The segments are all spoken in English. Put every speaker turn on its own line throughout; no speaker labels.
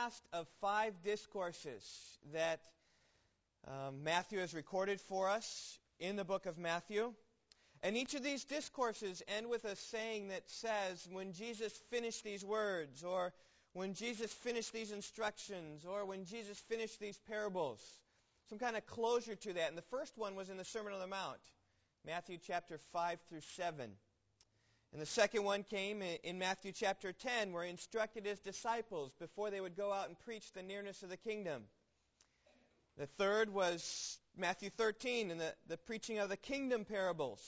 last of five discourses that um, Matthew has recorded for us in the book of Matthew. And each of these discourses end with a saying that says, when Jesus finished these words, or when Jesus finished these instructions, or when Jesus finished these parables. Some kind of closure to that. And the first one was in the Sermon on the Mount, Matthew chapter 5 through 7. And the second one came in Matthew chapter 10, where he instructed his disciples before they would go out and preach the nearness of the kingdom. The third was Matthew 13 and the, the preaching of the kingdom parables.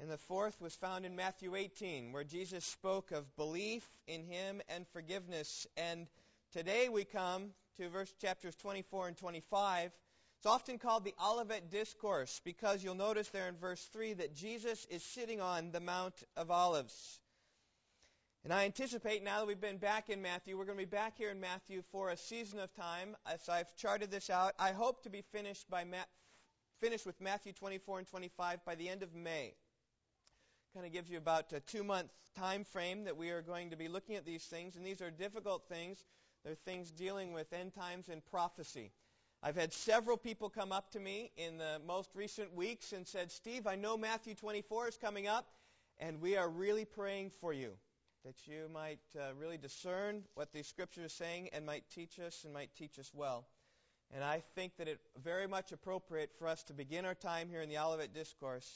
And the fourth was found in Matthew 18, where Jesus spoke of belief in him and forgiveness. And today we come to verse chapters 24 and 25 it's often called the Olivet Discourse because you'll notice there in verse 3 that Jesus is sitting on the Mount of Olives. And I anticipate now that we've been back in Matthew, we're going to be back here in Matthew for a season of time. As I've charted this out, I hope to be finished by Ma- finished with Matthew 24 and 25 by the end of May. Kind of gives you about a two month time frame that we are going to be looking at these things, and these are difficult things. They're things dealing with end times and prophecy. I've had several people come up to me in the most recent weeks and said, Steve, I know Matthew 24 is coming up, and we are really praying for you that you might uh, really discern what the scripture is saying and might teach us and might teach us well. And I think that it's very much appropriate for us to begin our time here in the Olivet Discourse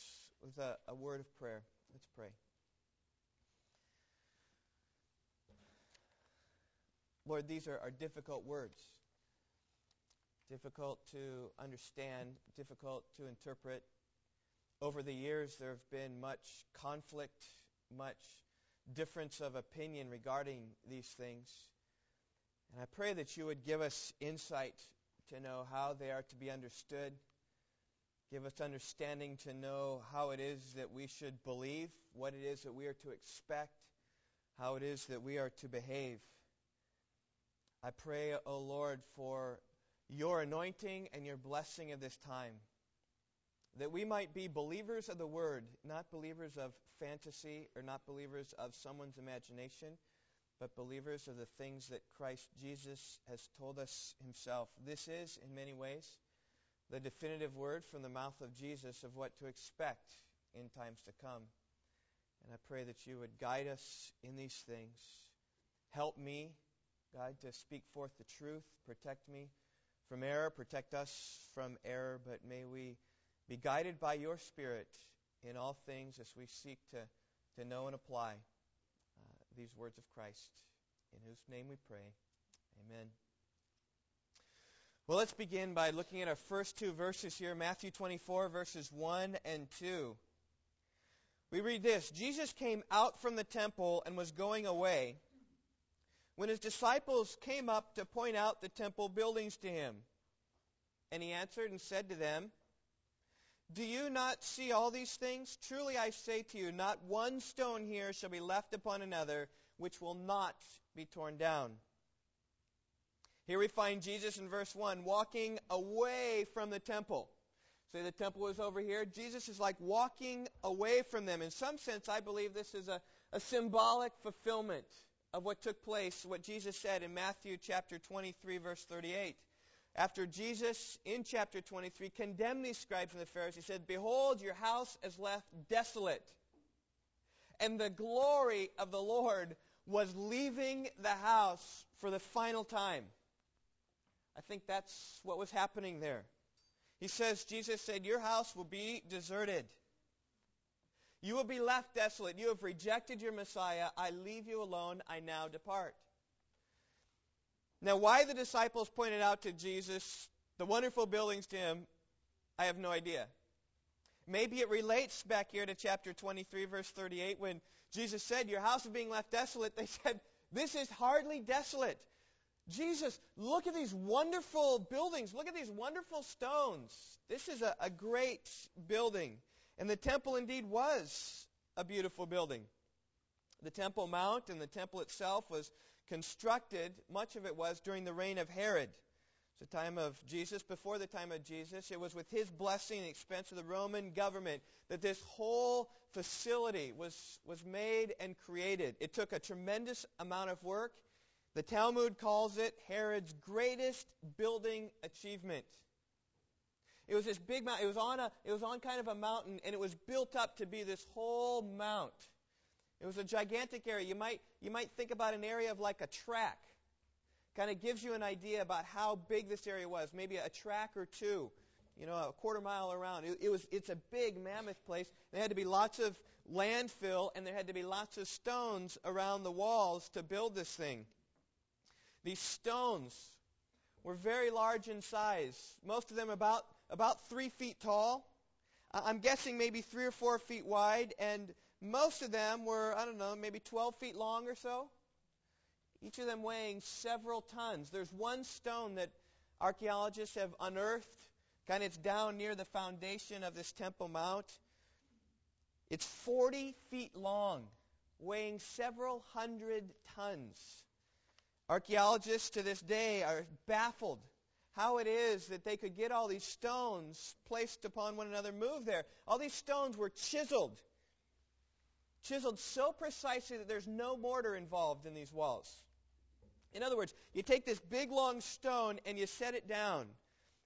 with a, a word of prayer. Let's pray. Lord, these are, are difficult words difficult to understand, difficult to interpret. Over the years, there have been much conflict, much difference of opinion regarding these things. And I pray that you would give us insight to know how they are to be understood. Give us understanding to know how it is that we should believe, what it is that we are to expect, how it is that we are to behave. I pray, O oh Lord, for your anointing and your blessing of this time. That we might be believers of the Word, not believers of fantasy or not believers of someone's imagination, but believers of the things that Christ Jesus has told us himself. This is, in many ways, the definitive word from the mouth of Jesus of what to expect in times to come. And I pray that you would guide us in these things. Help me, God, to speak forth the truth. Protect me from error, protect us from error, but may we be guided by your Spirit in all things as we seek to, to know and apply uh, these words of Christ, in whose name we pray. Amen. Well, let's begin by looking at our first two verses here Matthew 24, verses 1 and 2. We read this Jesus came out from the temple and was going away when his disciples came up to point out the temple buildings to him. And he answered and said to them, Do you not see all these things? Truly I say to you, not one stone here shall be left upon another which will not be torn down. Here we find Jesus in verse 1 walking away from the temple. Say the temple is over here. Jesus is like walking away from them. In some sense, I believe this is a, a symbolic fulfillment of what took place, what Jesus said in Matthew chapter 23, verse 38. After Jesus, in chapter 23, condemned these scribes and the Pharisees, he said, Behold, your house is left desolate. And the glory of the Lord was leaving the house for the final time. I think that's what was happening there. He says, Jesus said, Your house will be deserted. You will be left desolate. You have rejected your Messiah. I leave you alone. I now depart. Now, why the disciples pointed out to Jesus the wonderful buildings to him, I have no idea. Maybe it relates back here to chapter 23, verse 38, when Jesus said, Your house is being left desolate. They said, This is hardly desolate. Jesus, look at these wonderful buildings. Look at these wonderful stones. This is a, a great building. And the temple indeed was a beautiful building. The Temple Mount and the temple itself was constructed, much of it was, during the reign of Herod. It's the time of Jesus. Before the time of Jesus, it was with his blessing and expense of the Roman government that this whole facility was, was made and created. It took a tremendous amount of work. The Talmud calls it Herod's greatest building achievement. It was this big mountain. It was on a it was on kind of a mountain and it was built up to be this whole mount. It was a gigantic area. You might you might think about an area of like a track. Kind of gives you an idea about how big this area was. Maybe a track or two, you know, a quarter mile around. It, it was it's a big mammoth place. There had to be lots of landfill and there had to be lots of stones around the walls to build this thing. These stones were very large in size. Most of them about about three feet tall. I'm guessing maybe three or four feet wide, and most of them were, I don't know, maybe 12 feet long or so. Each of them weighing several tons. There's one stone that archaeologists have unearthed, kind of it's down near the foundation of this Temple Mount. It's 40 feet long, weighing several hundred tons. Archaeologists to this day are baffled how it is that they could get all these stones placed upon one another, move there. All these stones were chiseled. Chiseled so precisely that there's no mortar involved in these walls. In other words, you take this big long stone and you set it down.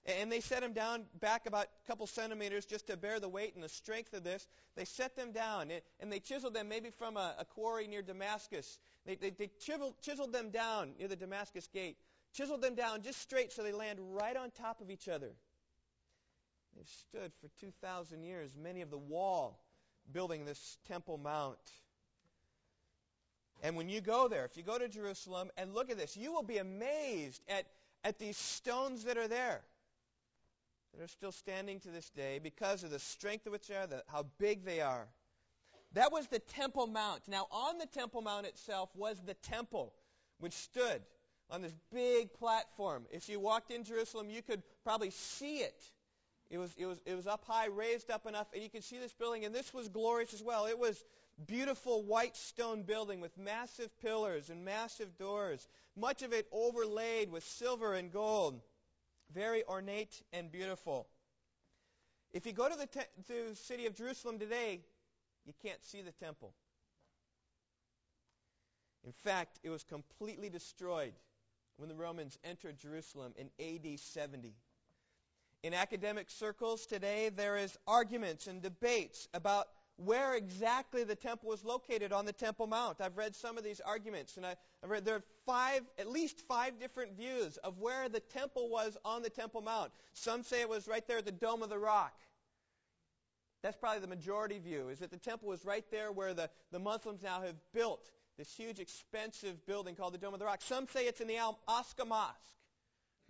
And they set them down back about a couple centimeters just to bear the weight and the strength of this. They set them down and they chiseled them maybe from a, quarry near Damascus. They, they, they chiseled them down near the Damascus gate chiseled them down just straight so they land right on top of each other. They've stood for 2,000 years, many of the wall building this Temple Mount. And when you go there, if you go to Jerusalem and look at this, you will be amazed at, at these stones that are there. That are still standing to this day because of the strength of which they are, the, how big they are. That was the Temple Mount. Now, on the Temple Mount itself was the temple, which stood on this big platform. If you walked in Jerusalem, you could probably see it. It was, it was, it was up high, raised up enough, and you could see this building. And this was glorious as well. It was beautiful white stone building with massive pillars and massive doors, much of it overlaid with silver and gold. Very ornate and beautiful. If you go to the, te- to the city of Jerusalem today, you can't see the temple. In fact, it was completely destroyed when the Romans entered Jerusalem in AD 70. In academic circles today, there is arguments and debates about where exactly the temple was located on the Temple Mount. I've read some of these arguments, and I, have read there are five, at least five different views of where the temple was on the Temple Mount. Some say it was right there at the Dome of the Rock. That's probably the majority view, is that the temple was right there where the, the Muslims now have built this huge, expensive building called the Dome of the Rock. Some say it's in the Al Aqsa Mosque,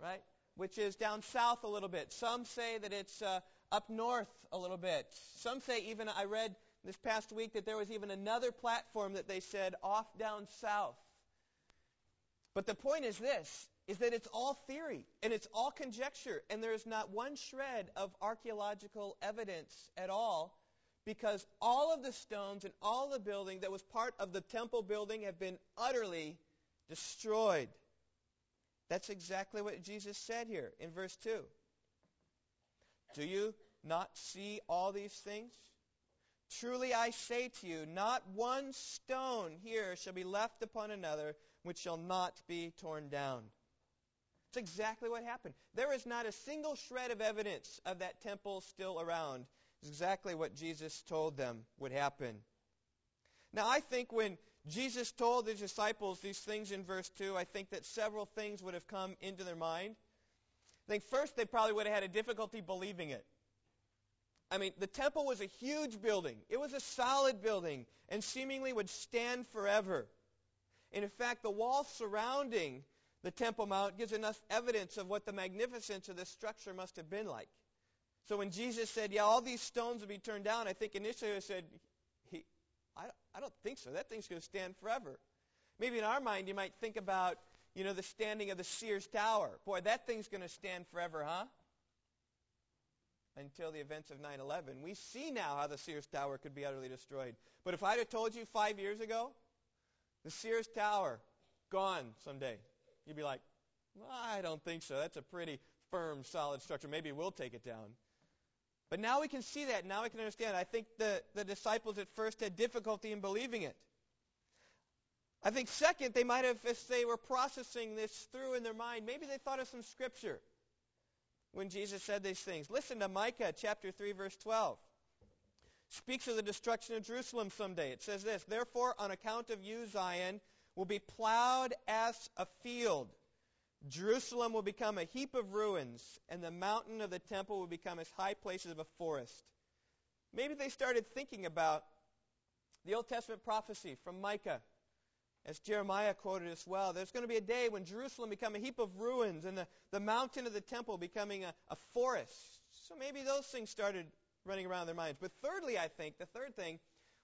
right, which is down south a little bit. Some say that it's uh, up north a little bit. Some say even, I read this past week that there was even another platform that they said off down south. But the point is this, is that it's all theory and it's all conjecture and there is not one shred of archaeological evidence at all because all of the stones and all the building that was part of the temple building have been utterly destroyed. That's exactly what Jesus said here in verse 2. Do you not see all these things? Truly I say to you, not one stone here shall be left upon another which shall not be torn down. That's exactly what happened. There is not a single shred of evidence of that temple still around is exactly what Jesus told them would happen. Now, I think when Jesus told his disciples these things in verse 2, I think that several things would have come into their mind. I think first they probably would have had a difficulty believing it. I mean, the temple was a huge building. It was a solid building and seemingly would stand forever. And in fact, the wall surrounding the Temple Mount gives enough evidence of what the magnificence of this structure must have been like. So when Jesus said, yeah, all these stones will be turned down, I think initially I said, he, I, I don't think so. That thing's going to stand forever. Maybe in our mind you might think about, you know, the standing of the Sears Tower. Boy, that thing's going to stand forever, huh? Until the events of 9-11. We see now how the Sears Tower could be utterly destroyed. But if I'd have told you five years ago, the Sears Tower, gone someday, you'd be like, well, I don't think so. That's a pretty firm, solid structure. Maybe we'll take it down. But now we can see that. Now we can understand. I think the, the disciples at first had difficulty in believing it. I think, second, they might have, as they were processing this through in their mind, maybe they thought of some scripture when Jesus said these things. Listen to Micah chapter 3, verse 12. Speaks of the destruction of Jerusalem someday. It says this Therefore, on account of you, Zion will be plowed as a field. Jerusalem will become a heap of ruins, and the mountain of the temple will become as high places of a forest. Maybe they started thinking about the Old Testament prophecy from Micah as Jeremiah quoted as well, there's going to be a day when Jerusalem become a heap of ruins and the, the mountain of the temple becoming a, a forest. So maybe those things started running around their minds. But thirdly, I think, the third thing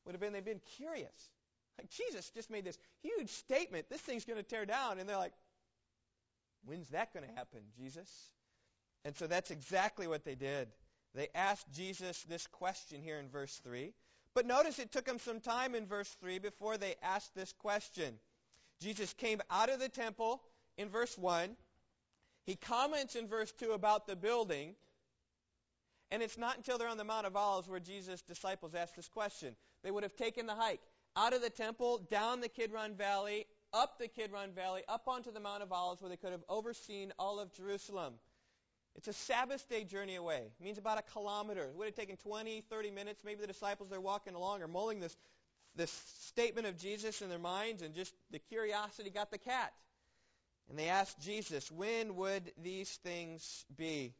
would have been they've been curious. Like Jesus just made this huge statement, this thing's going to tear down. And they're like, when's that going to happen, Jesus? And so that's exactly what they did. They asked Jesus this question here in verse 3. But notice it took them some time in verse 3 before they asked this question. Jesus came out of the temple in verse 1. He comments in verse 2 about the building. And it's not until they're on the Mount of Olives where Jesus' disciples ask this question. They would have taken the hike out of the temple, down the Kidron Valley, up the Kidron Valley, up onto the Mount of Olives where they could have overseen all of Jerusalem. It's a Sabbath day journey away. It means about a kilometer. It would have taken 20, 30 minutes. Maybe the disciples they're walking along are mulling this, this statement of Jesus in their minds, and just the curiosity got the cat. And they asked Jesus, when would these things be?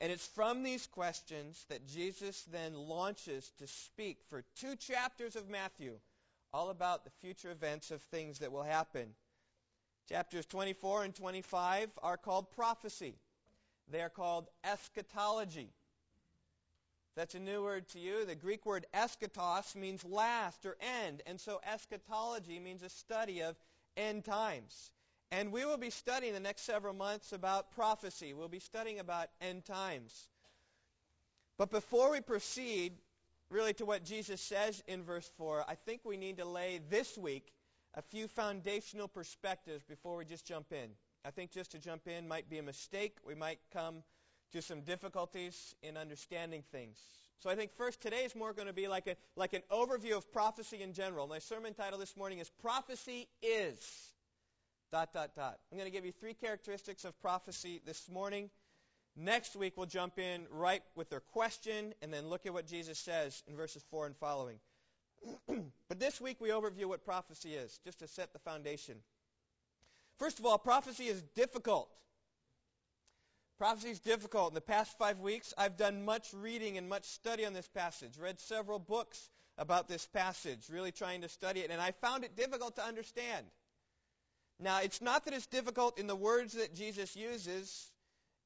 And it's from these questions that Jesus then launches to speak for two chapters of Matthew, all about the future events of things that will happen. Chapters 24 and 25 are called prophecy. They are called eschatology. That's a new word to you. The Greek word eschatos means last or end. And so eschatology means a study of end times. And we will be studying the next several months about prophecy. We'll be studying about end times. But before we proceed, really, to what Jesus says in verse 4, I think we need to lay this week a few foundational perspectives before we just jump in. I think just to jump in might be a mistake. We might come to some difficulties in understanding things. So I think first today is more going to be like a like an overview of prophecy in general. My sermon title this morning is Prophecy is dot dot dot. I'm going to give you three characteristics of prophecy this morning. Next week we'll jump in right with their question and then look at what Jesus says in verses 4 and following. but this week we overview what prophecy is just to set the foundation. First of all, prophecy is difficult. Prophecy is difficult. In the past five weeks, I've done much reading and much study on this passage, read several books about this passage, really trying to study it, and I found it difficult to understand. Now, it's not that it's difficult in the words that Jesus uses.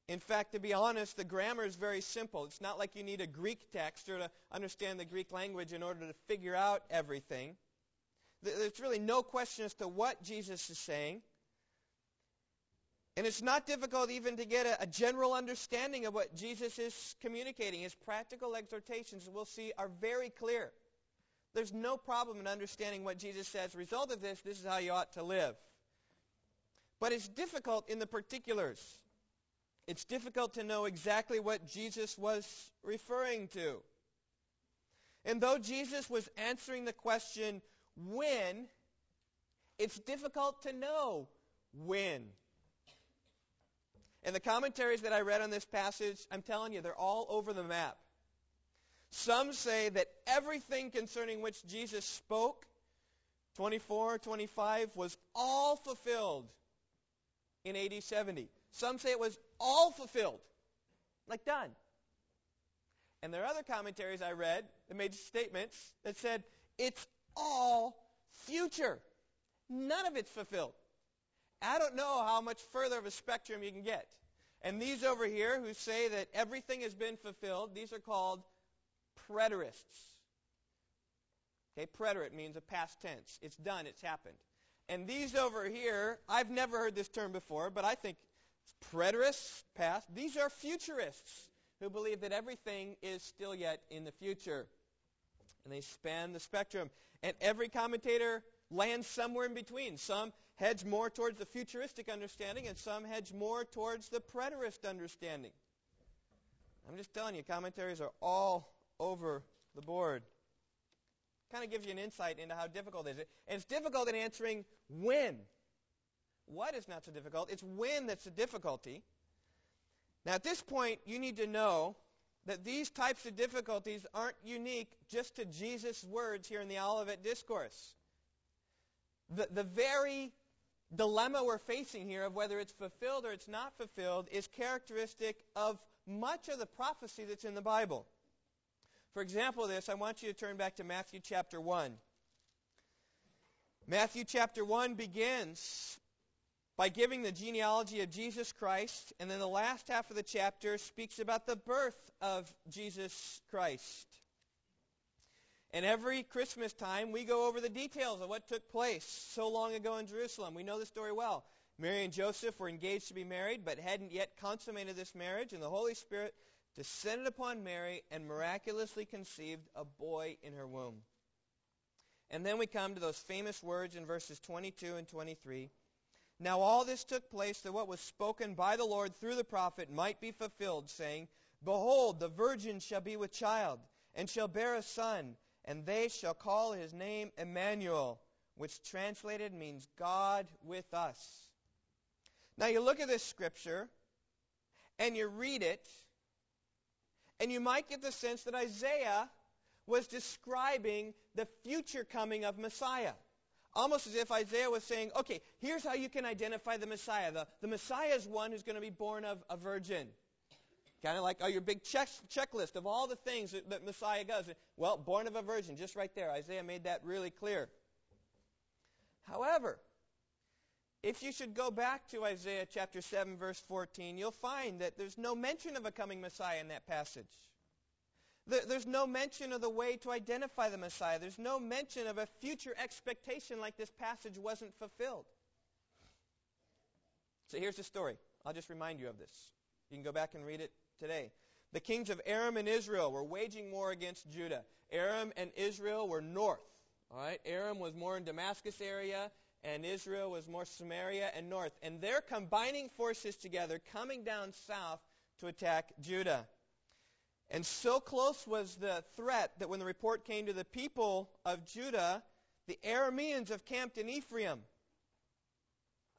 In fact, to be honest, the grammar is very simple. It's not like you need a Greek text or to understand the Greek language in order to figure out everything. There's really no question as to what Jesus is saying. And it's not difficult even to get a, a, general understanding of what Jesus is communicating. His practical exhortations, we'll see, are very clear. There's no problem in understanding what Jesus says. As a result of this, this is how you ought to live. But it's difficult in the particulars. It's difficult to know exactly what Jesus was referring to. And though Jesus was answering the question, when, it's difficult to know when. And the commentaries that I read on this passage, I'm telling you, they're all over the map. Some say that everything concerning which Jesus spoke, 24, 25, was all fulfilled in AD 70. Some say it was all fulfilled, like done. And there are other commentaries I read that made statements that said it's all future. None of it's fulfilled. I don't know how much further of a spectrum you can get. And these over here who say that everything has been fulfilled, these are called preterists. Okay, preterite means a past tense. It's done, it's happened. And these over here, I've never heard this term before, but I think preterists, past, these are futurists who believe that everything is still yet in the future. And they span the spectrum. And every commentator lands somewhere in between. Some hedge more towards the futuristic understanding, and some hedge more towards the preterist understanding. I'm just telling you, commentaries are all over the board. Kind of gives you an insight into how difficult it is. And it's difficult in answering when. What is not so difficult? It's when that's the difficulty. Now, at this point, you need to know that these types of difficulties aren't unique just to Jesus' words here in the Olivet Discourse. The, the very dilemma we're facing here of whether it's fulfilled or it's not fulfilled is characteristic of much of the prophecy that's in the Bible. For example, this, I want you to turn back to Matthew chapter 1. Matthew chapter 1 begins by giving the genealogy of Jesus Christ, and then the last half of the chapter speaks about the birth of Jesus Christ. And every Christmas time, we go over the details of what took place so long ago in Jerusalem. We know the story well. Mary and Joseph were engaged to be married, but hadn't yet consummated this marriage, and the Holy Spirit descended upon Mary and miraculously conceived a boy in her womb. And then we come to those famous words in verses 22 and 23. Now all this took place that what was spoken by the Lord through the prophet might be fulfilled, saying, Behold, the virgin shall be with child, and shall bear a son, and they shall call his name Emmanuel, which translated means God with us. Now you look at this scripture, and you read it, and you might get the sense that Isaiah was describing the future coming of Messiah. Almost as if Isaiah was saying, okay, here's how you can identify the Messiah. The, the Messiah is one who's going to be born of a virgin. Kind of like oh, your big check, checklist of all the things that, that Messiah does. Well, born of a virgin, just right there. Isaiah made that really clear. However, if you should go back to Isaiah chapter 7, verse 14, you'll find that there's no mention of a coming Messiah in that passage. There's no mention of the way to identify the Messiah. There's no mention of a future expectation like this passage wasn't fulfilled. So here's the story. I'll just remind you of this. You can go back and read it today. The kings of Aram and Israel were waging war against Judah. Aram and Israel were north. All right, Aram was more in Damascus area, and Israel was more Samaria and north. And they're combining forces together, coming down south to attack Judah. And so close was the threat that when the report came to the people of Judah, the Arameans have camped in Ephraim.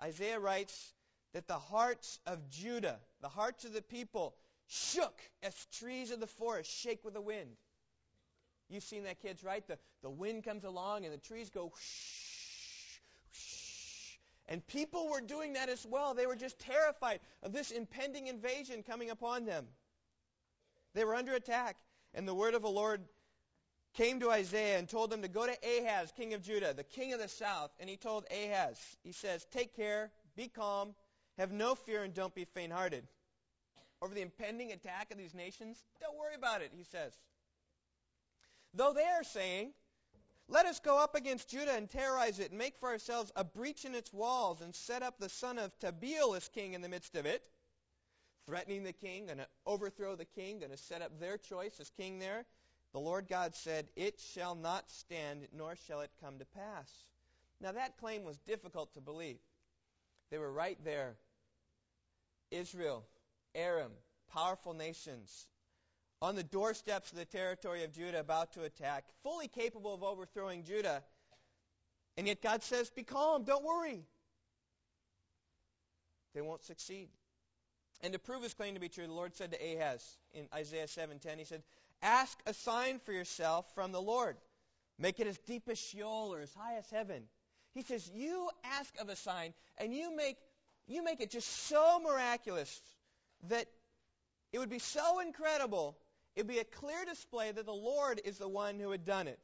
Isaiah writes that the hearts of Judah, the hearts of the people, shook as trees of the forest shake with the wind. You've seen that, kids, right? The, the wind comes along and the trees go whoosh, whoosh. And people were doing that as well. They were just terrified of this impending invasion coming upon them. They were under attack. And the word of the Lord came to Isaiah and told him to go to Ahaz, king of Judah, the king of the south. And he told Ahaz, he says, Take care, be calm, have no fear, and don't be faint hearted. Over the impending attack of these nations, don't worry about it, he says. Though they are saying, Let us go up against Judah and terrorize it, and make for ourselves a breach in its walls, and set up the son of Tabeel as king in the midst of it threatening the king, going to overthrow the king, going to set up their choice as king there. The Lord God said, It shall not stand, nor shall it come to pass. Now, that claim was difficult to believe. They were right there. Israel, Aram, powerful nations, on the doorsteps of the territory of Judah, about to attack, fully capable of overthrowing Judah. And yet God says, Be calm, don't worry. They won't succeed. And to prove his claim to be true, the Lord said to Ahaz in Isaiah 7:10, he said, "Ask a sign for yourself from the Lord. Make it as deep as Sheol or as high as heaven." He says, "You ask of a sign, and you make you make it just so miraculous that it would be so incredible. It would be a clear display that the Lord is the one who had done it.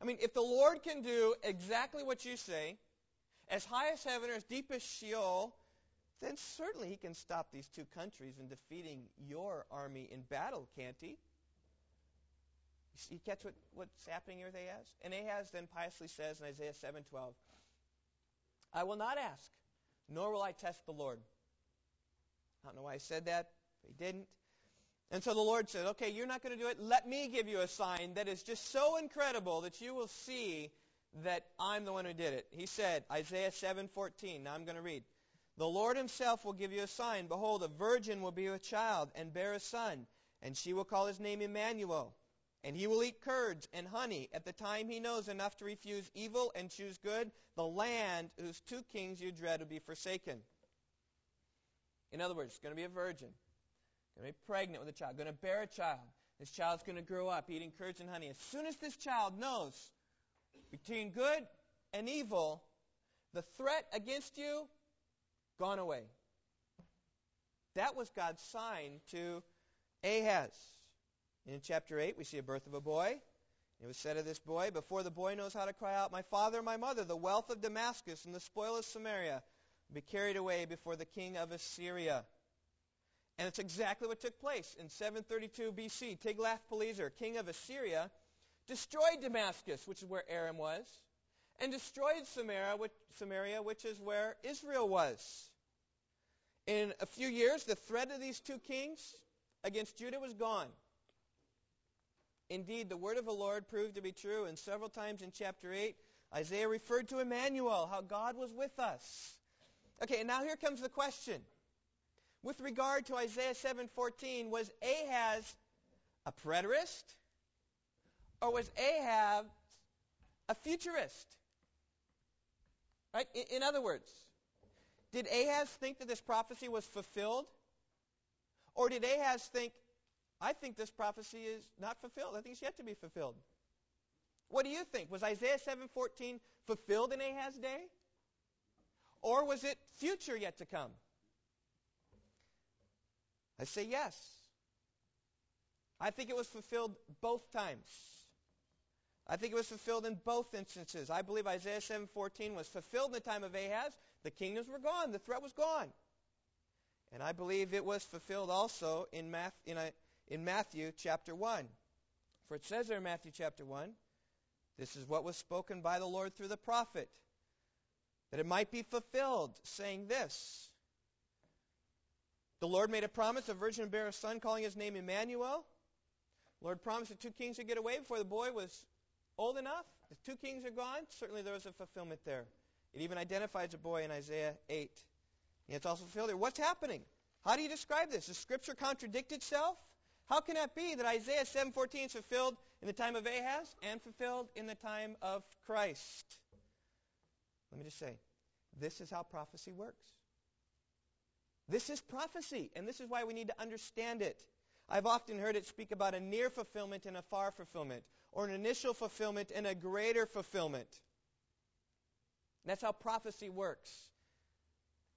I mean, if the Lord can do exactly what you say, as high as heaven or as deep as Sheol, then certainly he can stop these two countries in defeating your army in battle, can't he? You catch what, what's happening here with Ahaz? And Ahaz then piously says in Isaiah 7:12, I will not ask, nor will I test the Lord. I don't know why I said that, but he didn't. And so the Lord said, Okay, you're not going to do it. Let me give you a sign that is just so incredible that you will see that I'm the one who did it. He said, Isaiah 7:14. Now I'm going to read. The Lord himself will give you a sign. Behold, a virgin will be with child and bear a son, and she will call his name Emmanuel. and he will eat curds and honey at the time he knows enough to refuse evil and choose good. The land whose two kings you dread will be forsaken. In other words, it's going to be a virgin, going to be pregnant with a child, going to bear a child. This child's going to grow up eating curds and honey. As soon as this child knows between good and evil, the threat against you gone away. That was God's sign to Ahaz. In chapter 8, we see a birth of a boy. It was said of this boy, Before the boy knows how to cry out, My father, my mother, the wealth of Damascus and the spoil of Samaria be carried away before the king of Assyria. And it's exactly what took place. In 732 BC, Tiglath-Pileser, king of Assyria, destroyed Damascus, which is where Aram was, and destroyed Samaria which, Samaria, which is where Israel was. In a few years, the threat of these two kings against Judah was gone. Indeed, the word of the Lord proved to be true, and several times in chapter 8, Isaiah referred to Emmanuel, how God was with us. Okay, and now here comes the question. With regard to Isaiah 7:14, was Ahaz a preterist or was Ahab a futurist? Right? In, other words, did Ahaz think that this prophecy was fulfilled? Or did Ahaz think, I think this prophecy is not fulfilled. I think it's yet to be fulfilled. What do you think? Was Isaiah 7:14 fulfilled in Ahaz's day? Or was it future yet to come? I say yes. I think it was fulfilled both times. I think it was fulfilled in both instances. I believe Isaiah 7:14 was fulfilled in the time of Ahaz. The kingdoms were gone. The threat was gone. And I believe it was fulfilled also in, Math, uh, in, Matthew chapter 1. For it says there in Matthew chapter 1, this is what was spoken by the Lord through the prophet, that it might be fulfilled, saying this. The Lord made a promise, a virgin bear a son, calling his name Emmanuel. The Lord promised the two kings would get away before the boy was old enough. The two kings are gone. Certainly there was a fulfillment there. It even identifies a boy in Isaiah 8. And it's also fulfilled here. What's happening? How do you describe this? Does Scripture contradict itself? How can that be that Isaiah 7:14 is fulfilled in the time of Ahaz and fulfilled in the time of Christ? Let me just say, this is how prophecy works. This is prophecy, and this is why we need to understand it. I've often heard it speak about a near fulfillment and a far fulfillment, or an initial fulfillment and a greater fulfillment. And that's how prophecy works.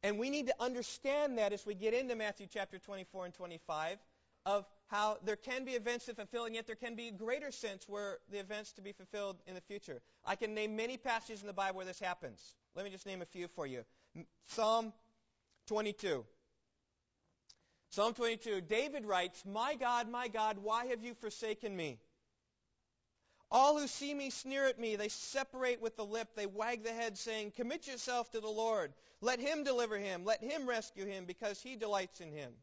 And we need to understand that as we get into Matthew chapter 24 and 25 of how there can be events to fulfill, and yet there can be a greater sense where the events to be fulfilled in the future. I can name many passages in the Bible where this happens. Let me just name a few for you. Psalm 22. Psalm 22, David writes, My God, my God, why have you forsaken me? All who see me sneer at me. They separate with the lip. They wag the head, saying, Commit yourself to the Lord. Let him deliver him. Let him rescue him, because he delights in him.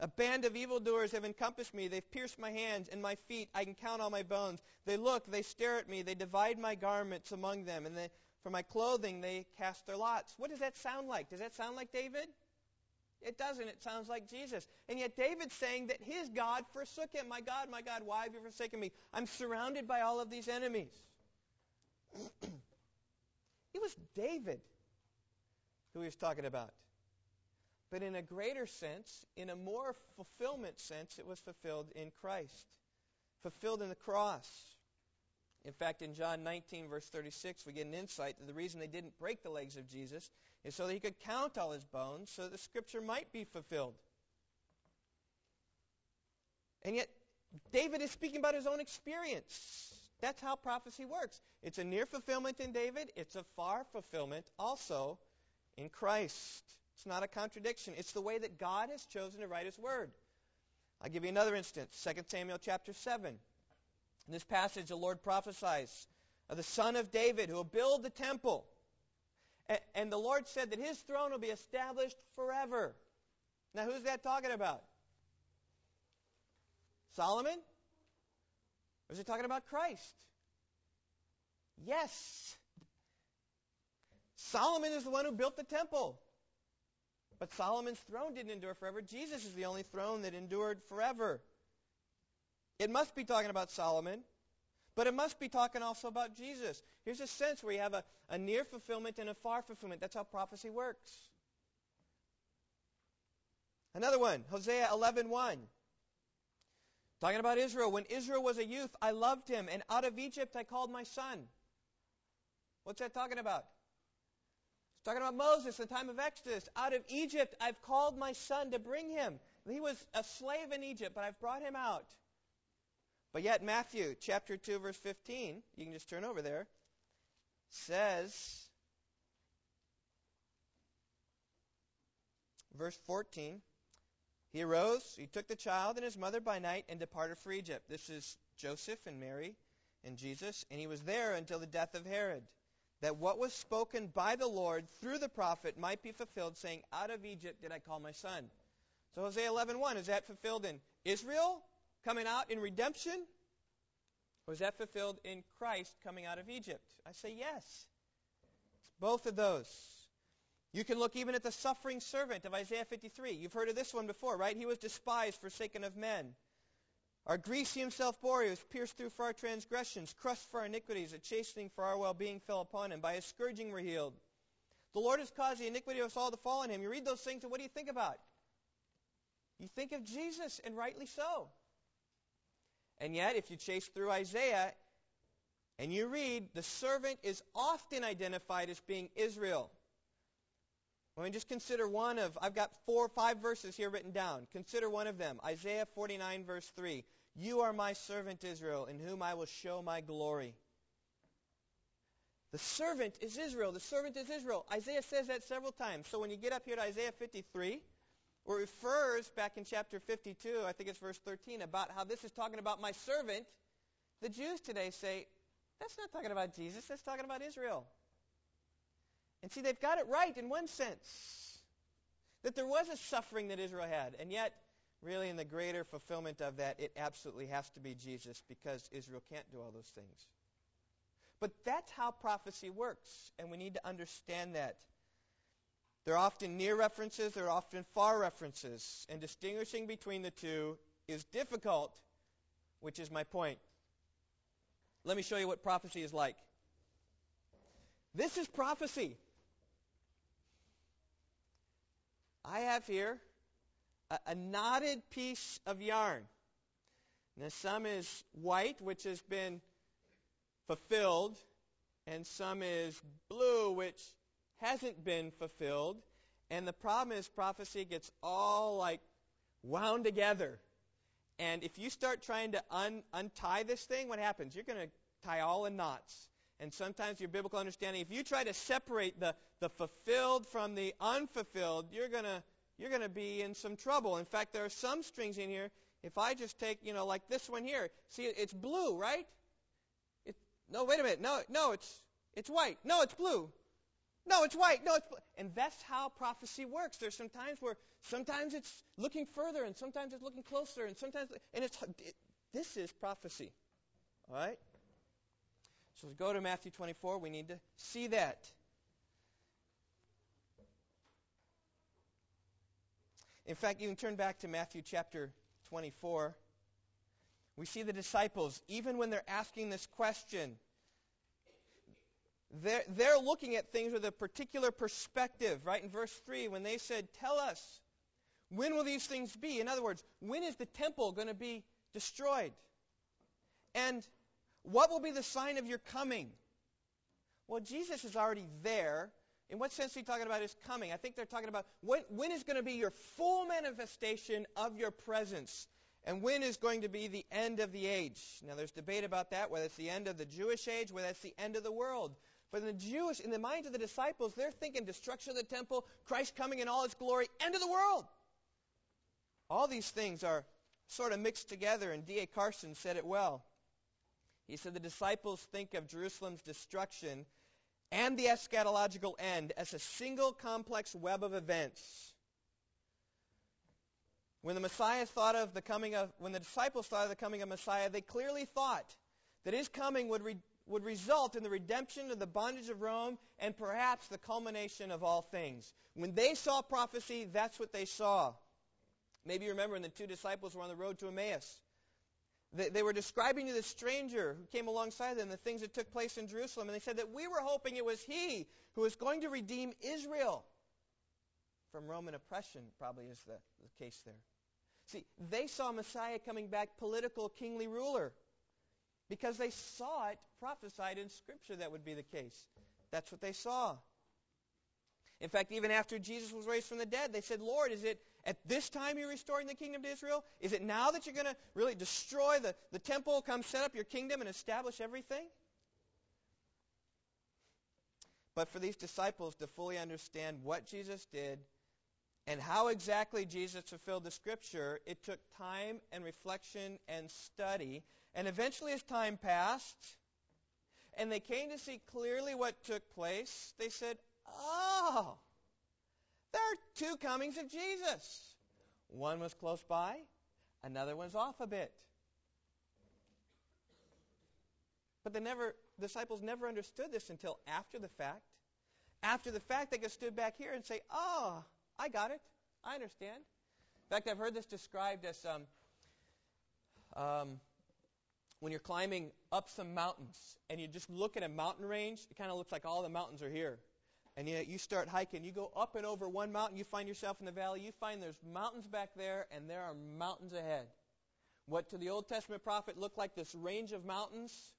A band of evildoers have encompassed me. They've pierced my hands and my feet. I can count all my bones. They look, they stare at me. They divide my garments among them. And they, for my clothing, they cast their lots. What does that sound like? Does that sound like David? It doesn't. It sounds like Jesus. And yet David's saying that his God forsook him. My God, my God, why have you forsaken me? I'm surrounded by all of these enemies. it was David who he was talking about. But in a greater sense, in a more fulfillment sense, it was fulfilled in Christ, fulfilled in the cross. In fact, in John 19, verse 36, we get an insight that the reason they didn't break the legs of Jesus is so that he could count all his bones, so that the scripture might be fulfilled. And yet, David is speaking about his own experience. That's how prophecy works. It's a near fulfillment in David, it's a far fulfillment also in Christ. It's not a contradiction. It's the way that God has chosen to write his word. I'll give you another instance 2 Samuel chapter 7. In this passage, the Lord prophesies of the son of David who will build the temple. And the Lord said that his throne will be established forever. Now, who's that talking about? Solomon? Or is he talking about Christ? Yes. Solomon is the one who built the temple. But Solomon's throne didn't endure forever. Jesus is the only throne that endured forever. It must be talking about Solomon, but it must be talking also about Jesus. Here's a sense where you have a, a near fulfillment and a far fulfillment. That's how prophecy works. Another one, Hosea 11:1. Talking about Israel. When Israel was a youth, I loved him, and out of Egypt I called my son. What's that talking about? It's talking about Moses, the time of Exodus. Out of Egypt I've called my son to bring him. He was a slave in Egypt, but I've brought him out. But yet Matthew chapter 2 verse 15, you can just turn over there, says verse 14 he arose, he took the child and his mother by night and departed for Egypt. This is Joseph and Mary and Jesus, and he was there until the death of Herod, that what was spoken by the Lord through the prophet might be fulfilled, saying, Out of Egypt did I call my son. So Hosea 11:1 is that fulfilled in Israel coming out in redemption, Was that fulfilled in Christ coming out of Egypt? I say yes. It's both of those. You can look even at the suffering servant of Isaiah 53. You've heard of this one before, right? He was despised, forsaken of men. Our griefs he himself bore. He was pierced through for our transgressions, crushed for our iniquities. A chastening for our well-being fell upon him. By his scourging we're healed. The Lord has caused the iniquity of us all to fall on him. You read those things, and what do you think about? You think of Jesus, and rightly so. And yet, if you chase through Isaiah and you read, the servant is often identified as being Israel. Let me just consider one of, I've got four or five verses here written down. Consider one of them. Isaiah 49, verse 3. You are my servant Israel, in whom I will show my glory. The servant is Israel. The servant is Israel. Isaiah says that several times. So when you get up here to Isaiah 53, it refers back in chapter 52, I think it's verse 13, about how this is talking about my servant, the Jews today say, that's not talking about Jesus, that's talking about Israel. And see, they've got it right in one sense that there was a suffering that Israel had, and yet, really, in the greater fulfillment of that, it absolutely has to be Jesus because Israel can't do all those things. But that's how prophecy works, and we need to understand that. There are often near references, there are often far references, and distinguishing between the two is difficult, which is my point. Let me show you what prophecy is like. This is prophecy. I have here a, a knotted piece of yarn. Now, some is white, which has been fulfilled, and some is blue, which hasn't been fulfilled. And the problem is, prophecy gets all like wound together. And if you start trying to un- untie this thing, what happens? You're going to tie all in knots and sometimes your biblical understanding, if you try to separate the, the fulfilled from the unfulfilled, you're going to you're going to be in some trouble. In fact, there are some strings in here. If I just take, you know, like this one here, see, it's blue, right? It, no, wait a minute. No, no, it's it's white. No, it's blue. No, it's white. No, it's blue. And that's how prophecy works. There's some times where sometimes it's looking further, and sometimes it's looking closer, and sometimes and it's it, this is prophecy. All right. So we go to Matthew 24. We need to see that. In fact, you can turn back to Matthew chapter 24. We see the disciples, even when they're asking this question, they're, they're looking at things with a particular perspective, right? In verse 3, when they said, Tell us, when will these things be? In other words, when is the temple going to be destroyed? And what will be the sign of your coming? Well, Jesus is already there. In what sense are you talking about his coming? I think they're talking about when, when is going to be your full manifestation of your presence? And when is going to be the end of the age? Now, there's debate about that, whether it's the end of the Jewish age, whether it's the end of the world. But in the Jewish, in the minds of the disciples, they're thinking destruction of the temple, Christ coming in all his glory, end of the world. All these things are sort of mixed together, and D.A. Carson said it well. He said the disciples think of Jerusalem's destruction and the eschatological end as a single complex web of events. When the Messiah thought of the coming of, when the disciples thought of the coming of Messiah, they clearly thought that his coming would, re, would result in the redemption of the bondage of Rome and perhaps the culmination of all things. When they saw prophecy, that's what they saw. Maybe you remember when the two disciples were on the road to Emmaus. They, they were describing to the stranger who came alongside them the things that took place in Jerusalem, and they said that we were hoping it was he who was going to redeem Israel from Roman oppression, probably is the, the case there. See, they saw Messiah coming back political, kingly ruler because they saw it prophesied in Scripture that would be the case. That's what they saw. In fact, even after Jesus was raised from the dead, they said, Lord, is it at this time you're restoring the kingdom to Israel? Is it now that you're going to really destroy the, the temple, come set up your kingdom and establish everything? But for these disciples to fully understand what Jesus did and how exactly Jesus fulfilled the Scripture, it took time and reflection and study. And eventually, as time passed, and they came to see clearly what took place, they said, Oh, there are two comings of Jesus. One was close by, another one's off a bit. But the never, disciples never understood this until after the fact. After the fact, they could stood back here and say, Oh, I got it. I understand. In fact, I've heard this described as um, um, when you're climbing up some mountains and you just look at a mountain range, it kind of looks like all the mountains are here. And yet you start hiking, you go up and over one mountain, you find yourself in the valley, you find there's mountains back there, and there are mountains ahead. What to the Old Testament prophet looked like this range of mountains,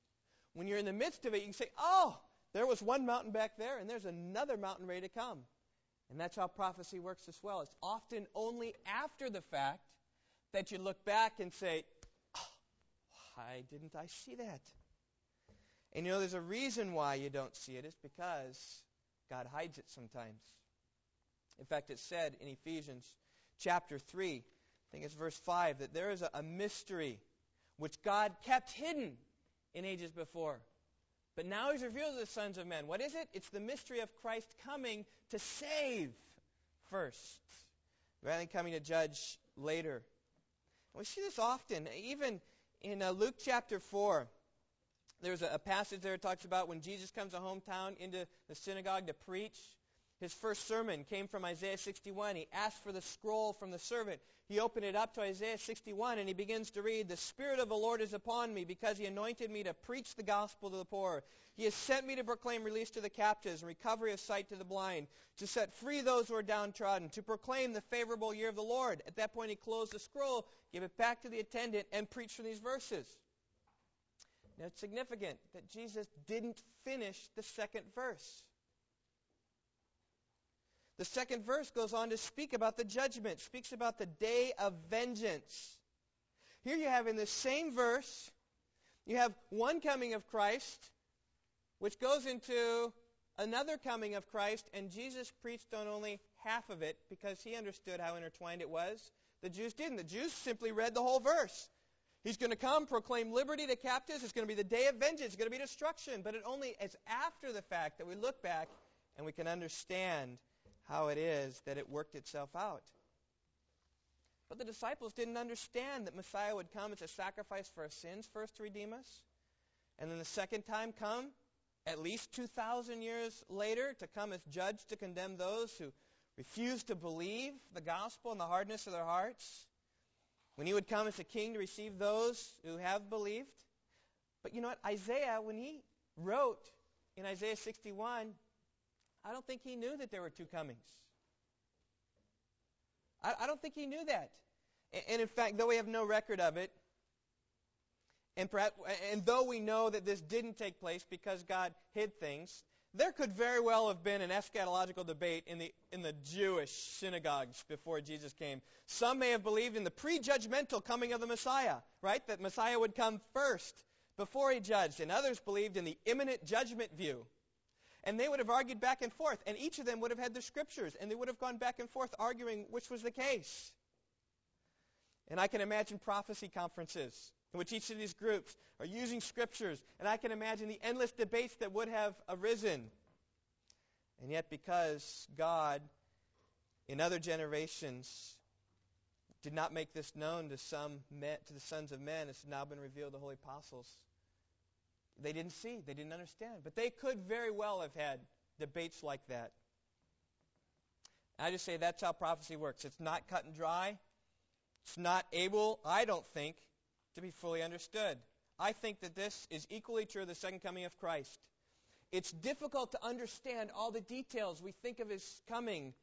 when you're in the midst of it, you can say, Oh, there was one mountain back there, and there's another mountain ready to come. And that's how prophecy works as well. It's often only after the fact that you look back and say, why didn't I see that? And you know, there's a reason why you don't see it. It's because God hides it sometimes. In fact, it's said in Ephesians chapter 3, I think it's verse 5, that there is a, mystery which God kept hidden in ages before but now he's revealed to the sons of men. What is it? It's the mystery of Christ coming to save first, rather than coming to judge later. And we see this often, even in uh, Luke chapter 4. There's a, a passage there that talks about when Jesus comes to hometown into the synagogue to preach. His first sermon came from Isaiah 61. He asked for the scroll from the servant. He opened it up to Isaiah 61 and he begins to read, The Spirit of the Lord is upon me because he anointed me to preach the gospel to the poor. He has sent me to proclaim release to the captives and recovery of sight to the blind, to set free those who are downtrodden, to proclaim the favorable year of the Lord. At that point, he closed the scroll, gave it back to the attendant, and preached from these verses. Now, it's significant that Jesus didn't finish the second verse. The second verse goes on to speak about the judgment, speaks about the day of vengeance. Here you have in the same verse, you have one coming of Christ, which goes into another coming of Christ, and Jesus preached on only half of it because he understood how intertwined it was. The Jews didn't. The Jews simply read the whole verse. He's going to come, proclaim liberty to captives. It's going to be the day of vengeance. It's going to be destruction. But it only is after the fact that we look back and we can understand how it is that it worked itself out. But the disciples didn't understand that Messiah would come as a sacrifice for our sins first to redeem us, and then the second time come at least 2,000 years later to come as judge to condemn those who refuse to believe the gospel and the hardness of their hearts. When he would come as a king to receive those who have believed. But you know what? Isaiah, when he wrote in Isaiah 61, I don't think he knew that there were two comings. I, I don't think he knew that. And, and in fact, though we have no record of it, and, perhaps, and though we know that this didn't take place because God hid things, there could very well have been an eschatological debate in the, in the Jewish synagogues before Jesus came. Some may have believed in the prejudgmental coming of the Messiah, right? That Messiah would come first before he judged. And others believed in the imminent judgment view. And they would have argued back and forth, and each of them would have had the scriptures, and they would have gone back and forth arguing which was the case. And I can imagine prophecy conferences in which each of these groups are using scriptures, and I can imagine the endless debates that would have arisen. And yet, because God, in other generations, did not make this known to some men, to the sons of men, it's now been revealed to the holy apostles. They didn't see, they didn't understand. But they could very well have had debates like that. I just say that's how prophecy works. It's not cut and dry. It's not able, I don't think, to be fully understood. I think that this is equally true of the second coming of Christ. It's difficult to understand all the details we think of his coming,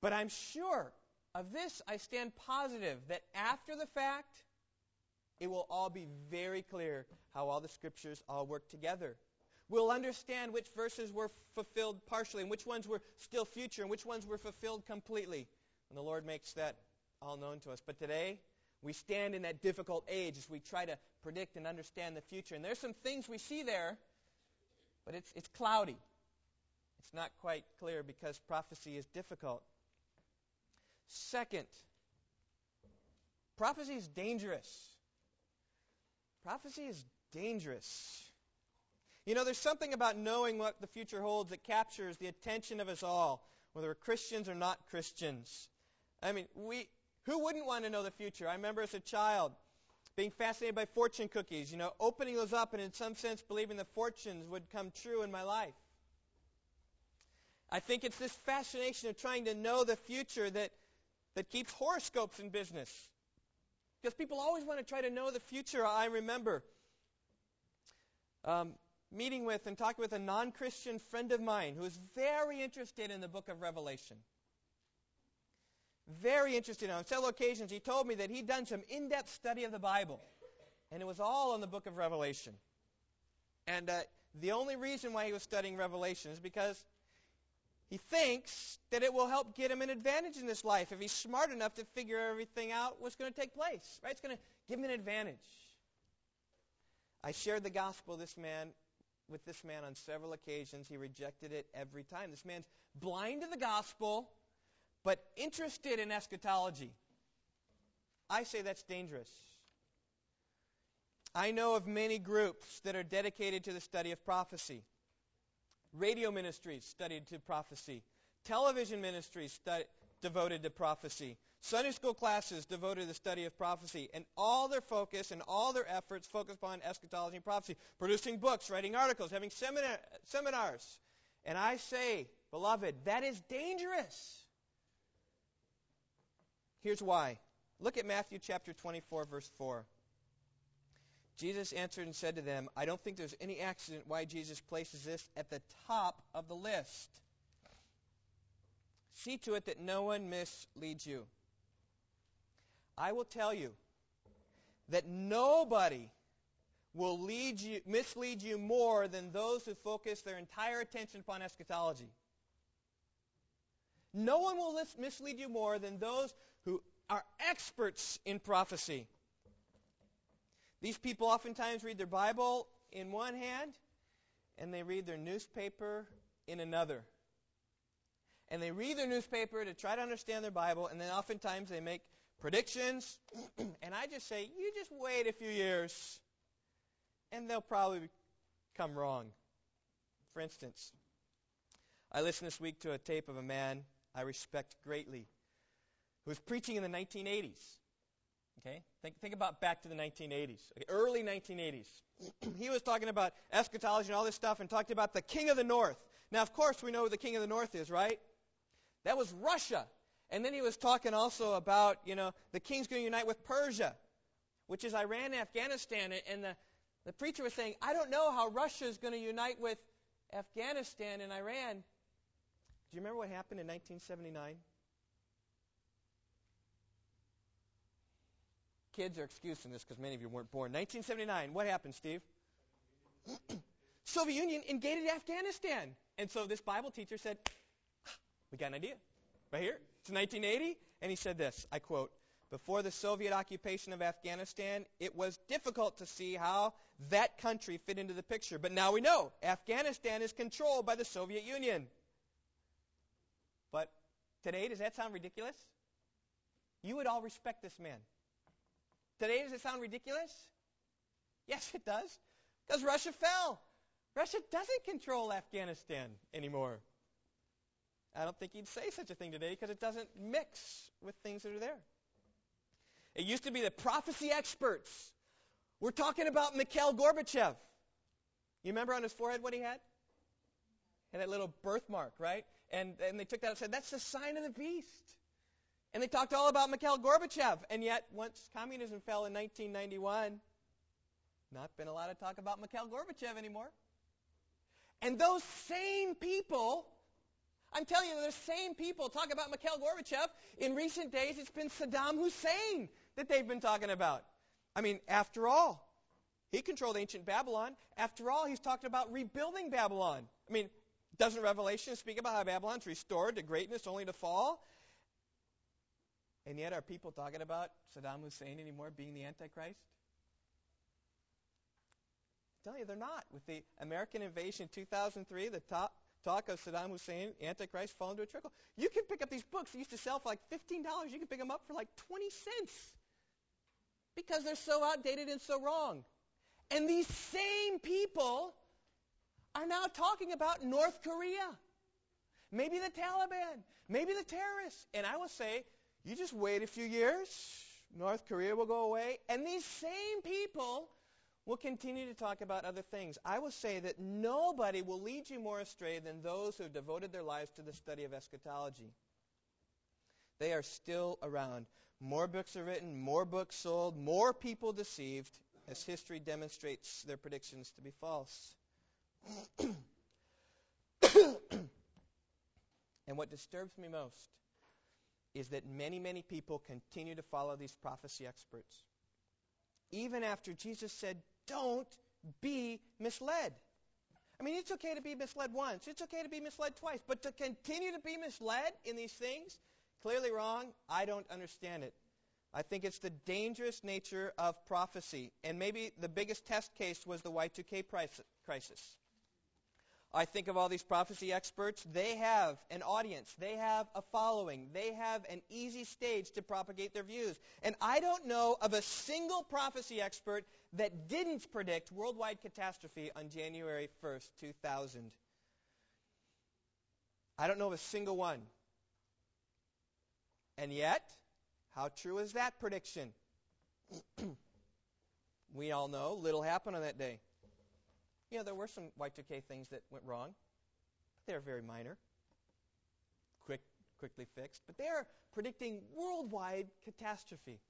but I'm sure of this I stand positive that after the fact, it will all be very clear how all the scriptures all work together. We'll understand which verses were fulfilled partially and which ones were still future and which ones were fulfilled completely. And the Lord makes that all known to us. But today, we stand in that difficult age as we try to predict and understand the future. And there's some things we see there, but it's, it's cloudy. It's not quite clear because prophecy is difficult. Second, prophecy is dangerous. Prophecy is dangerous. You know, there's something about knowing what the future holds that captures the attention of us all, whether we're Christians or not Christians. I mean, we who wouldn't want to know the future? I remember as a child being fascinated by fortune cookies, you know, opening those up and in some sense believing the fortunes would come true in my life. I think it's this fascination of trying to know the future that, that keeps horoscopes in business. Because people always want to try to know the future. I remember um, meeting with and talking with a non Christian friend of mine who was very interested in the book of Revelation. Very interested. On several occasions, he told me that he'd done some in depth study of the Bible, and it was all on the book of Revelation. And uh, the only reason why he was studying Revelation is because he thinks that it will help get him an advantage in this life if he's smart enough to figure everything out what's going to take place. Right? It's going to give him an advantage. I shared the gospel this man with this man on several occasions. He rejected it every time. This man's blind to the gospel, but interested in eschatology. I say that's dangerous. I know of many groups that are dedicated to the study of prophecy. Radio ministries studied to prophecy. Television ministries devoted to prophecy. Sunday school classes devoted to the study of prophecy, and all their focus and all their efforts focused upon eschatology and prophecy, producing books, writing articles, having seminar- seminars. And I say, beloved, that is dangerous. Here's why. Look at Matthew chapter 24, verse 4. Jesus answered and said to them, I don't think there's any accident why Jesus places this at the top of the list. See to it that no one misleads you. I will tell you that nobody will lead you, mislead you more than those who focus their entire attention upon eschatology. No one will mislead you more than those who are experts in prophecy. These people oftentimes read their Bible in one hand and they read their newspaper in another. And they read their newspaper to try to understand their Bible, and then oftentimes they make predictions. and I just say, you just wait a few years, and they'll probably come wrong. For instance, I listened this week to a tape of a man I respect greatly who was preaching in the 1980s. Okay? Think, think about back to the 1980s, okay, early 1980s. he was talking about eschatology and all this stuff and talked about the king of the north. Now, of course, we know who the king of the north is, right? That was Russia. And then he was talking also about, you know, the king's going to unite with Persia, which is Iran and Afghanistan. And the, the preacher was saying, I don't know how Russia is going to unite with Afghanistan and Iran. Do you remember what happened in 1979? Kids are excusing this because many of you weren't born. 1979, what happened, Steve? Soviet Union invaded Afghanistan. And so this Bible teacher said, we got an idea. Right here. It's 1980. And he said this, I quote, before the Soviet occupation of Afghanistan, it was difficult to see how that country fit into the picture. But now we know Afghanistan is controlled by the Soviet Union. But today, does that sound ridiculous? You would all respect this man. Today, does it sound ridiculous? Yes, it does. Because Russia fell. Russia doesn't control Afghanistan anymore. I don't think he'd say such a thing today because it doesn't mix with things that are there. It used to be the prophecy experts. We're talking about Mikhail Gorbachev. You remember on his forehead what he had? He had that little birthmark, right? And, and they took that and said, that's the sign of the beast. And they talked all about Mikhail Gorbachev. And yet, once communism fell in 1991, not been a lot of talk about Mikhail Gorbachev anymore. And those same people, I'm telling you, those same people talk about Mikhail Gorbachev. In recent days, it's been Saddam Hussein that they've been talking about. I mean, after all, he controlled ancient Babylon. After all, he's talked about rebuilding Babylon. I mean, doesn't Revelation speak about how Babylon's restored to greatness only to fall? And yet, are people talking about Saddam Hussein anymore being the Antichrist? I tell you, they're not. With the American invasion in 2003, the top, talk of Saddam Hussein, Antichrist, fall into a trickle. You can pick up these books that used to sell for like $15. You can pick them up for like 20 cents because they're so outdated and so wrong. And these same people are now talking about North Korea, maybe the Taliban, maybe the terrorists. And I will say, you just wait a few years, North Korea will go away, and these same people will continue to talk about other things. I will say that nobody will lead you more astray than those who have devoted their lives to the study of eschatology. They are still around. More books are written, more books sold, more people deceived, as history demonstrates their predictions to be false. and what disturbs me most is that many, many people continue to follow these prophecy experts. Even after Jesus said, don't be misled. I mean, it's okay to be misled once. It's okay to be misled twice. But to continue to be misled in these things, clearly wrong, I don't understand it. I think it's the dangerous nature of prophecy. And maybe the biggest test case was the Y2K crisis. I think of all these prophecy experts. They have an audience. They have a following. They have an easy stage to propagate their views. And I don't know of a single prophecy expert that didn't predict worldwide catastrophe on January 1st, 2000. I don't know of a single one. And yet, how true is that prediction? we all know little happened on that day. You know, there were some Y2K things that went wrong. They're very minor, quick, quickly fixed. But they're predicting worldwide catastrophe.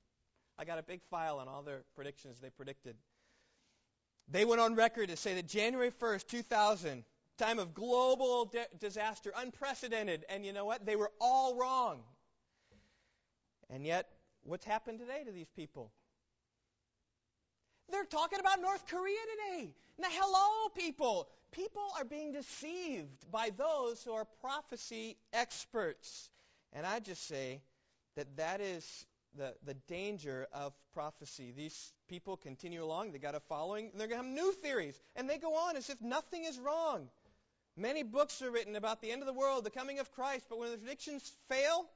I got a big file on all their predictions they predicted. They went on record to say that January 1st, 2000, time of global de- disaster, unprecedented. And you know what? They were all wrong. And yet, what's happened today to these people? They're talking about North Korea today. Now, hello, people. People are being deceived by those who are prophecy experts. And I just say that that is the, the danger of prophecy. These people continue along, they got a following, and they're going to have new theories. And they go on as if nothing is wrong. Many books are written about the end of the world, the coming of Christ, but when the predictions fail,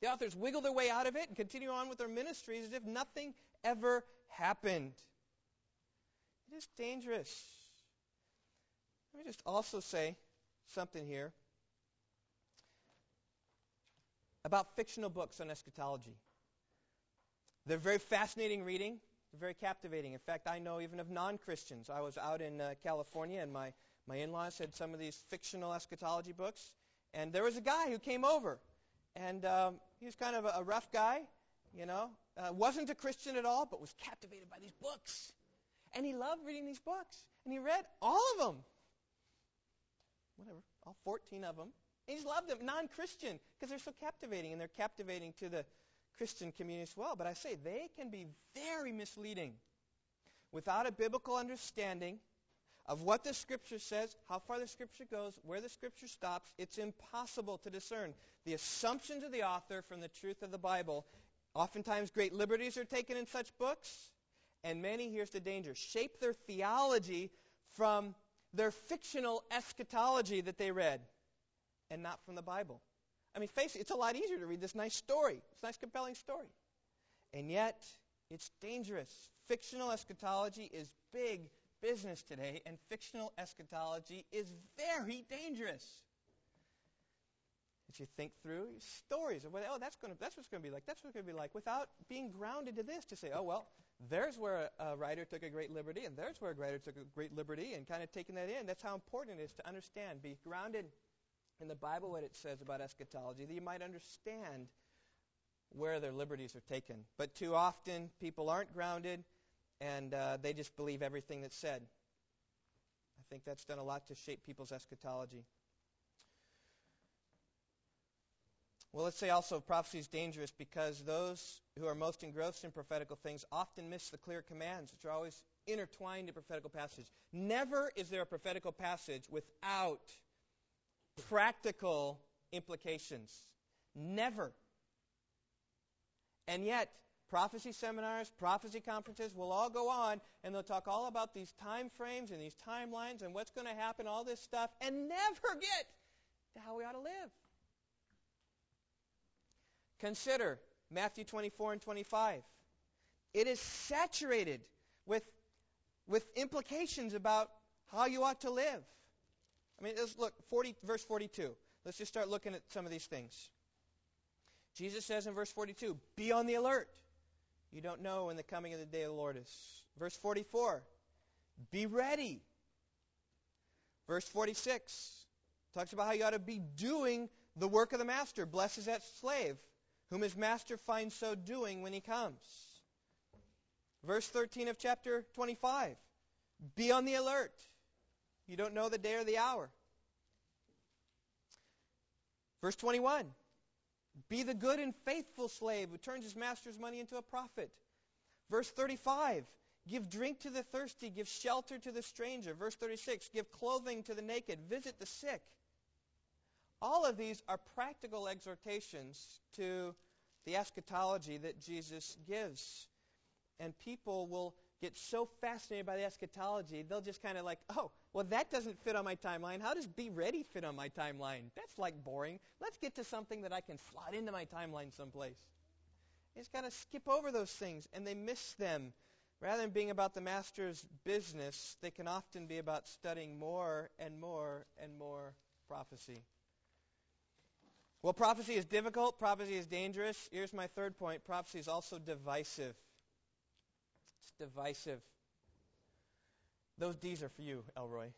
the authors wiggle their way out of it and continue on with their ministries as if nothing ever happened. It is dangerous. Let me just also say something here about fictional books on eschatology. They're very fascinating reading. They're very captivating. In fact, I know even of non-Christians. I was out in uh, California, and my, my in-laws had some of these fictional eschatology books. And there was a guy who came over, and um, he was kind of a, a rough guy, you know, uh, wasn't a Christian at all, but was captivated by these books. And he loved reading these books. And he read all of them. Whatever, all 14 of them. And he just loved them, non Christian, because they're so captivating, and they're captivating to the Christian community as well. But I say they can be very misleading. Without a biblical understanding of what the Scripture says, how far the Scripture goes, where the Scripture stops, it's impossible to discern the assumptions of the author from the truth of the Bible. Oftentimes, great liberties are taken in such books. And many, here's the danger, shape their theology from their fictional eschatology that they read and not from the Bible. I mean, face it, it's a lot easier to read this nice story. It's a nice, compelling story. And yet, it's dangerous. Fictional eschatology is big business today, and fictional eschatology is very dangerous. As you think through stories of, what oh, that's, gonna, that's what's going to be like, that's what's going to be like, without being grounded to this, to say, oh, well, there's where a, a writer took a great liberty, and there's where a writer took a great liberty, and kind of taking that in. That's how important it is to understand, be grounded in the Bible, what it says about eschatology, that you might understand where their liberties are taken. But too often, people aren't grounded and uh, they just believe everything that's said. I think that's done a lot to shape people's eschatology. Well, let's say also prophecy is dangerous because those who are most engrossed in prophetical things often miss the clear commands, which are always intertwined in prophetical passage. Never is there a prophetical passage without practical implications. Never. And yet, prophecy seminars, prophecy conferences will all go on and they'll talk all about these time frames and these timelines and what's going to happen, all this stuff, and never get to how we ought to live. Consider Matthew 24 and 25. It is saturated with, with implications about how you ought to live. I mean, let's look, 40, verse 42. Let's just start looking at some of these things. Jesus says in verse 42, Be on the alert. You don't know when the coming of the day of the Lord is. Verse 44, Be ready. Verse 46 talks about how you ought to be doing the work of the master. Blessed is that slave whom his master finds so doing when he comes. Verse 13 of chapter 25 Be on the alert. You don't know the day or the hour. Verse 21 Be the good and faithful slave who turns his master's money into a profit. Verse 35 Give drink to the thirsty, give shelter to the stranger. Verse 36 Give clothing to the naked, visit the sick. All of these are practical exhortations to the eschatology that Jesus gives. And people will get so fascinated by the eschatology, they'll just kind of like, oh, well, that doesn't fit on my timeline. How does be ready fit on my timeline? That's like boring. Let's get to something that I can slot into my timeline someplace. They just kind of skip over those things and they miss them. Rather than being about the master's business, they can often be about studying more and more and more prophecy. Well, prophecy is difficult. Prophecy is dangerous. Here's my third point prophecy is also divisive. It's divisive. Those D's are for you, Elroy.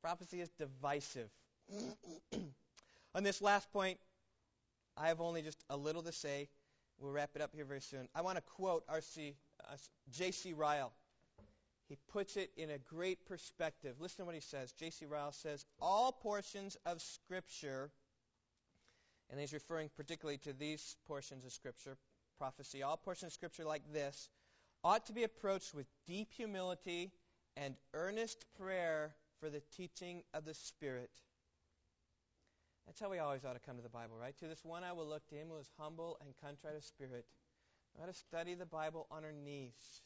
Prophecy is divisive. On this last point, I have only just a little to say. We'll wrap it up here very soon. I want to quote R.C. Uh, J.C. Ryle. He puts it in a great perspective. Listen to what he says. J.C. Ryle says, All portions of Scripture and he's referring particularly to these portions of Scripture, prophecy. All portions of Scripture like this ought to be approached with deep humility and earnest prayer for the teaching of the Spirit. That's how we always ought to come to the Bible, right? To this one I will look to him who is humble and contrite of spirit. We ought to study the Bible on our knees.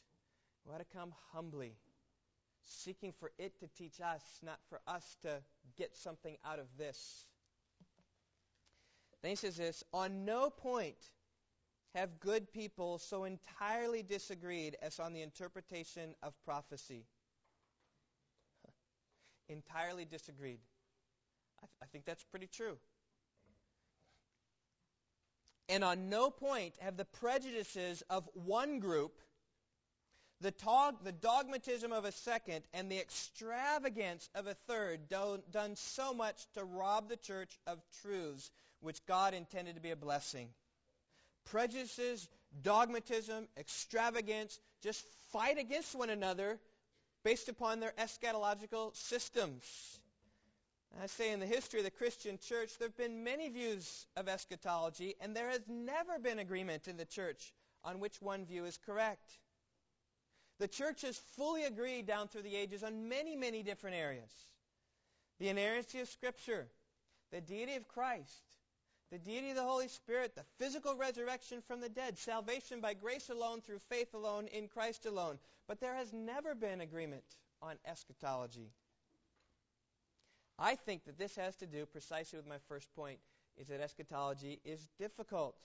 We ought to come humbly, seeking for it to teach us, not for us to get something out of this. Then he says this On no point have good people so entirely disagreed as on the interpretation of prophecy. entirely disagreed. I, th- I think that's pretty true. And on no point have the prejudices of one group, the, tog- the dogmatism of a second, and the extravagance of a third do- done so much to rob the church of truths which God intended to be a blessing. Prejudices, dogmatism, extravagance just fight against one another based upon their eschatological systems. I say in the history of the Christian church, there have been many views of eschatology, and there has never been agreement in the church on which one view is correct. The church has fully agreed down through the ages on many, many different areas. The inerrancy of Scripture, the deity of Christ, the deity of the Holy Spirit, the physical resurrection from the dead, salvation by grace alone, through faith alone, in Christ alone. But there has never been agreement on eschatology. I think that this has to do precisely with my first point, is that eschatology is difficult.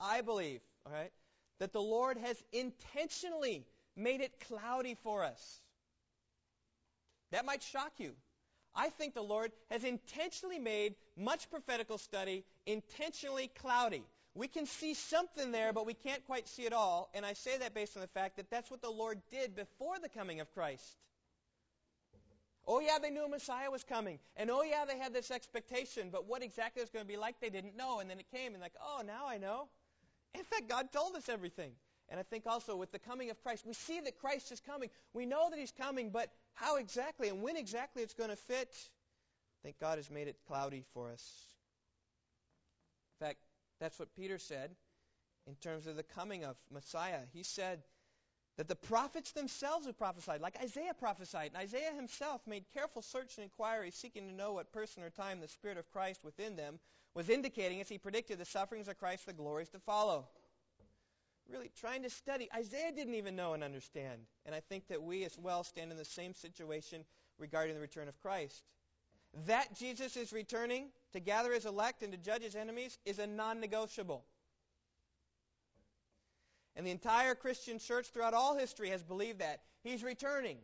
I believe, all right, that the Lord has intentionally made it cloudy for us. That might shock you. I think the Lord has intentionally made much prophetical study intentionally cloudy. We can see something there, but we can't quite see it all. And I say that based on the fact that that's what the Lord did before the coming of Christ. Oh, yeah, they knew a Messiah was coming. And oh, yeah, they had this expectation. But what exactly it was going to be like, they didn't know. And then it came, and like, oh, now I know. In fact, God told us everything. And I think also with the coming of Christ, we see that Christ is coming. We know that he's coming, but how exactly and when exactly it's going to fit, I think God has made it cloudy for us. In fact, that's what Peter said in terms of the coming of Messiah. He said that the prophets themselves have prophesied, like Isaiah prophesied. And Isaiah himself made careful search and inquiry, seeking to know what person or time the Spirit of Christ within them was indicating as he predicted the sufferings of Christ, the glories to follow. Really trying to study. Isaiah didn't even know and understand. And I think that we as well stand in the same situation regarding the return of Christ. That Jesus is returning to gather his elect and to judge his enemies is a non negotiable. And the entire Christian church throughout all history has believed that. He's returning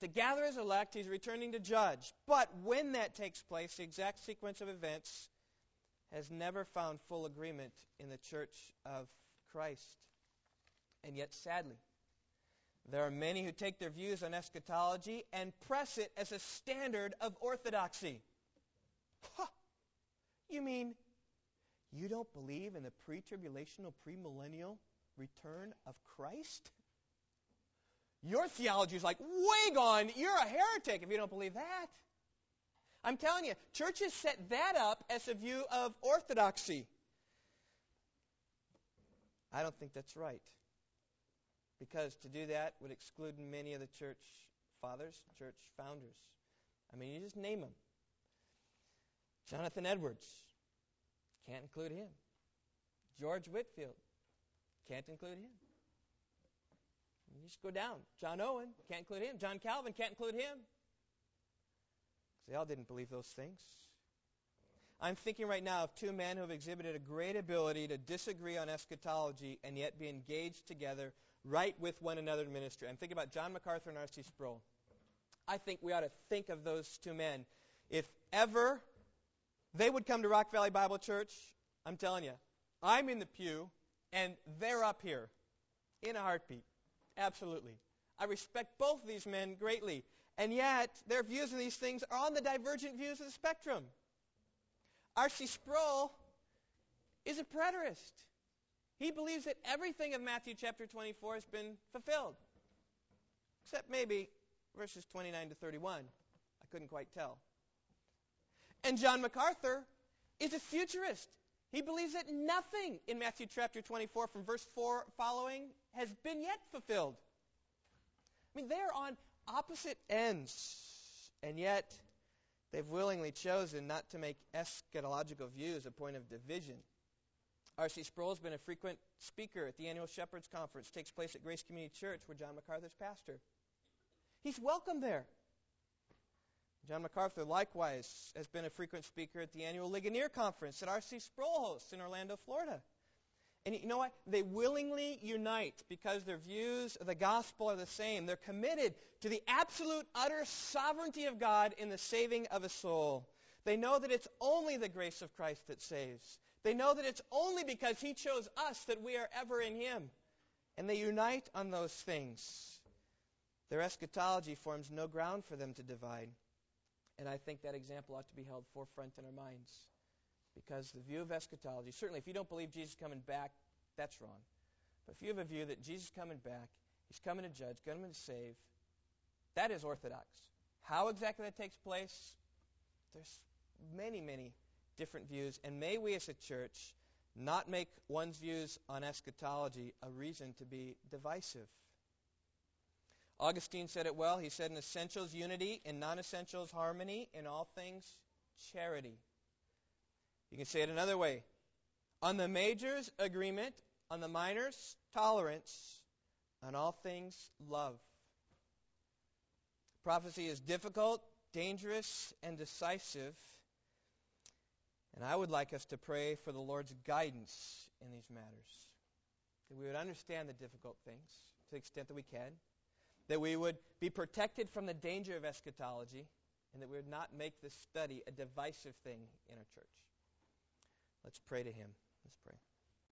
to gather his elect, he's returning to judge. But when that takes place, the exact sequence of events has never found full agreement in the church of Christ. And yet, sadly, there are many who take their views on eschatology and press it as a standard of orthodoxy. Huh. You mean you don't believe in the pre tribulational, premillennial return of Christ? Your theology is like way gone. You're a heretic if you don't believe that. I'm telling you, churches set that up as a view of orthodoxy. I don't think that's right. Because to do that would exclude many of the church fathers, church founders. I mean, you just name them. Jonathan Edwards, can't include him. George Whitefield, can't include him. You just go down. John Owen, can't include him. John Calvin, can't include him. They all didn't believe those things. I'm thinking right now of two men who have exhibited a great ability to disagree on eschatology and yet be engaged together right with one another in ministry. I'm thinking about John MacArthur and R.C. Sproul. I think we ought to think of those two men. If ever they would come to Rock Valley Bible Church, I'm telling you, I'm in the pew and they're up here in a heartbeat. Absolutely. I respect both of these men greatly. And yet, their views on these things are on the divergent views of the spectrum. R.C. Sproul is a preterist. He believes that everything of Matthew chapter 24 has been fulfilled, except maybe verses 29 to 31. I couldn't quite tell. And John MacArthur is a futurist. He believes that nothing in Matthew chapter 24 from verse 4 following has been yet fulfilled. I mean, they're on opposite ends, and yet they've willingly chosen not to make eschatological views a point of division. R.C. Sproul has been a frequent speaker at the annual Shepherds Conference. Takes place at Grace Community Church, where John MacArthur's pastor. He's welcome there. John MacArthur likewise has been a frequent speaker at the annual Ligonier Conference that R.C. Sproul hosts in Orlando, Florida. And you know what? They willingly unite because their views of the gospel are the same. They're committed to the absolute, utter sovereignty of God in the saving of a soul. They know that it's only the grace of Christ that saves. They know that it's only because He chose us that we are ever in Him. And they unite on those things. Their eschatology forms no ground for them to divide. And I think that example ought to be held forefront in our minds. Because the view of eschatology, certainly if you don't believe Jesus coming back, that's wrong. But if you have a view that Jesus is coming back, he's coming to judge, coming to save, that is orthodox. How exactly that takes place, there's many, many different views. And may we as a church not make one's views on eschatology a reason to be divisive. Augustine said it well. He said, in essentials, unity, in non essentials, harmony, in all things, charity. You can say it another way. On the majors, agreement. On the minors, tolerance. On all things, love. Prophecy is difficult, dangerous, and decisive. And I would like us to pray for the Lord's guidance in these matters. That we would understand the difficult things to the extent that we can. That we would be protected from the danger of eschatology. And that we would not make this study a divisive thing in our church. Let's pray to him. Let's pray.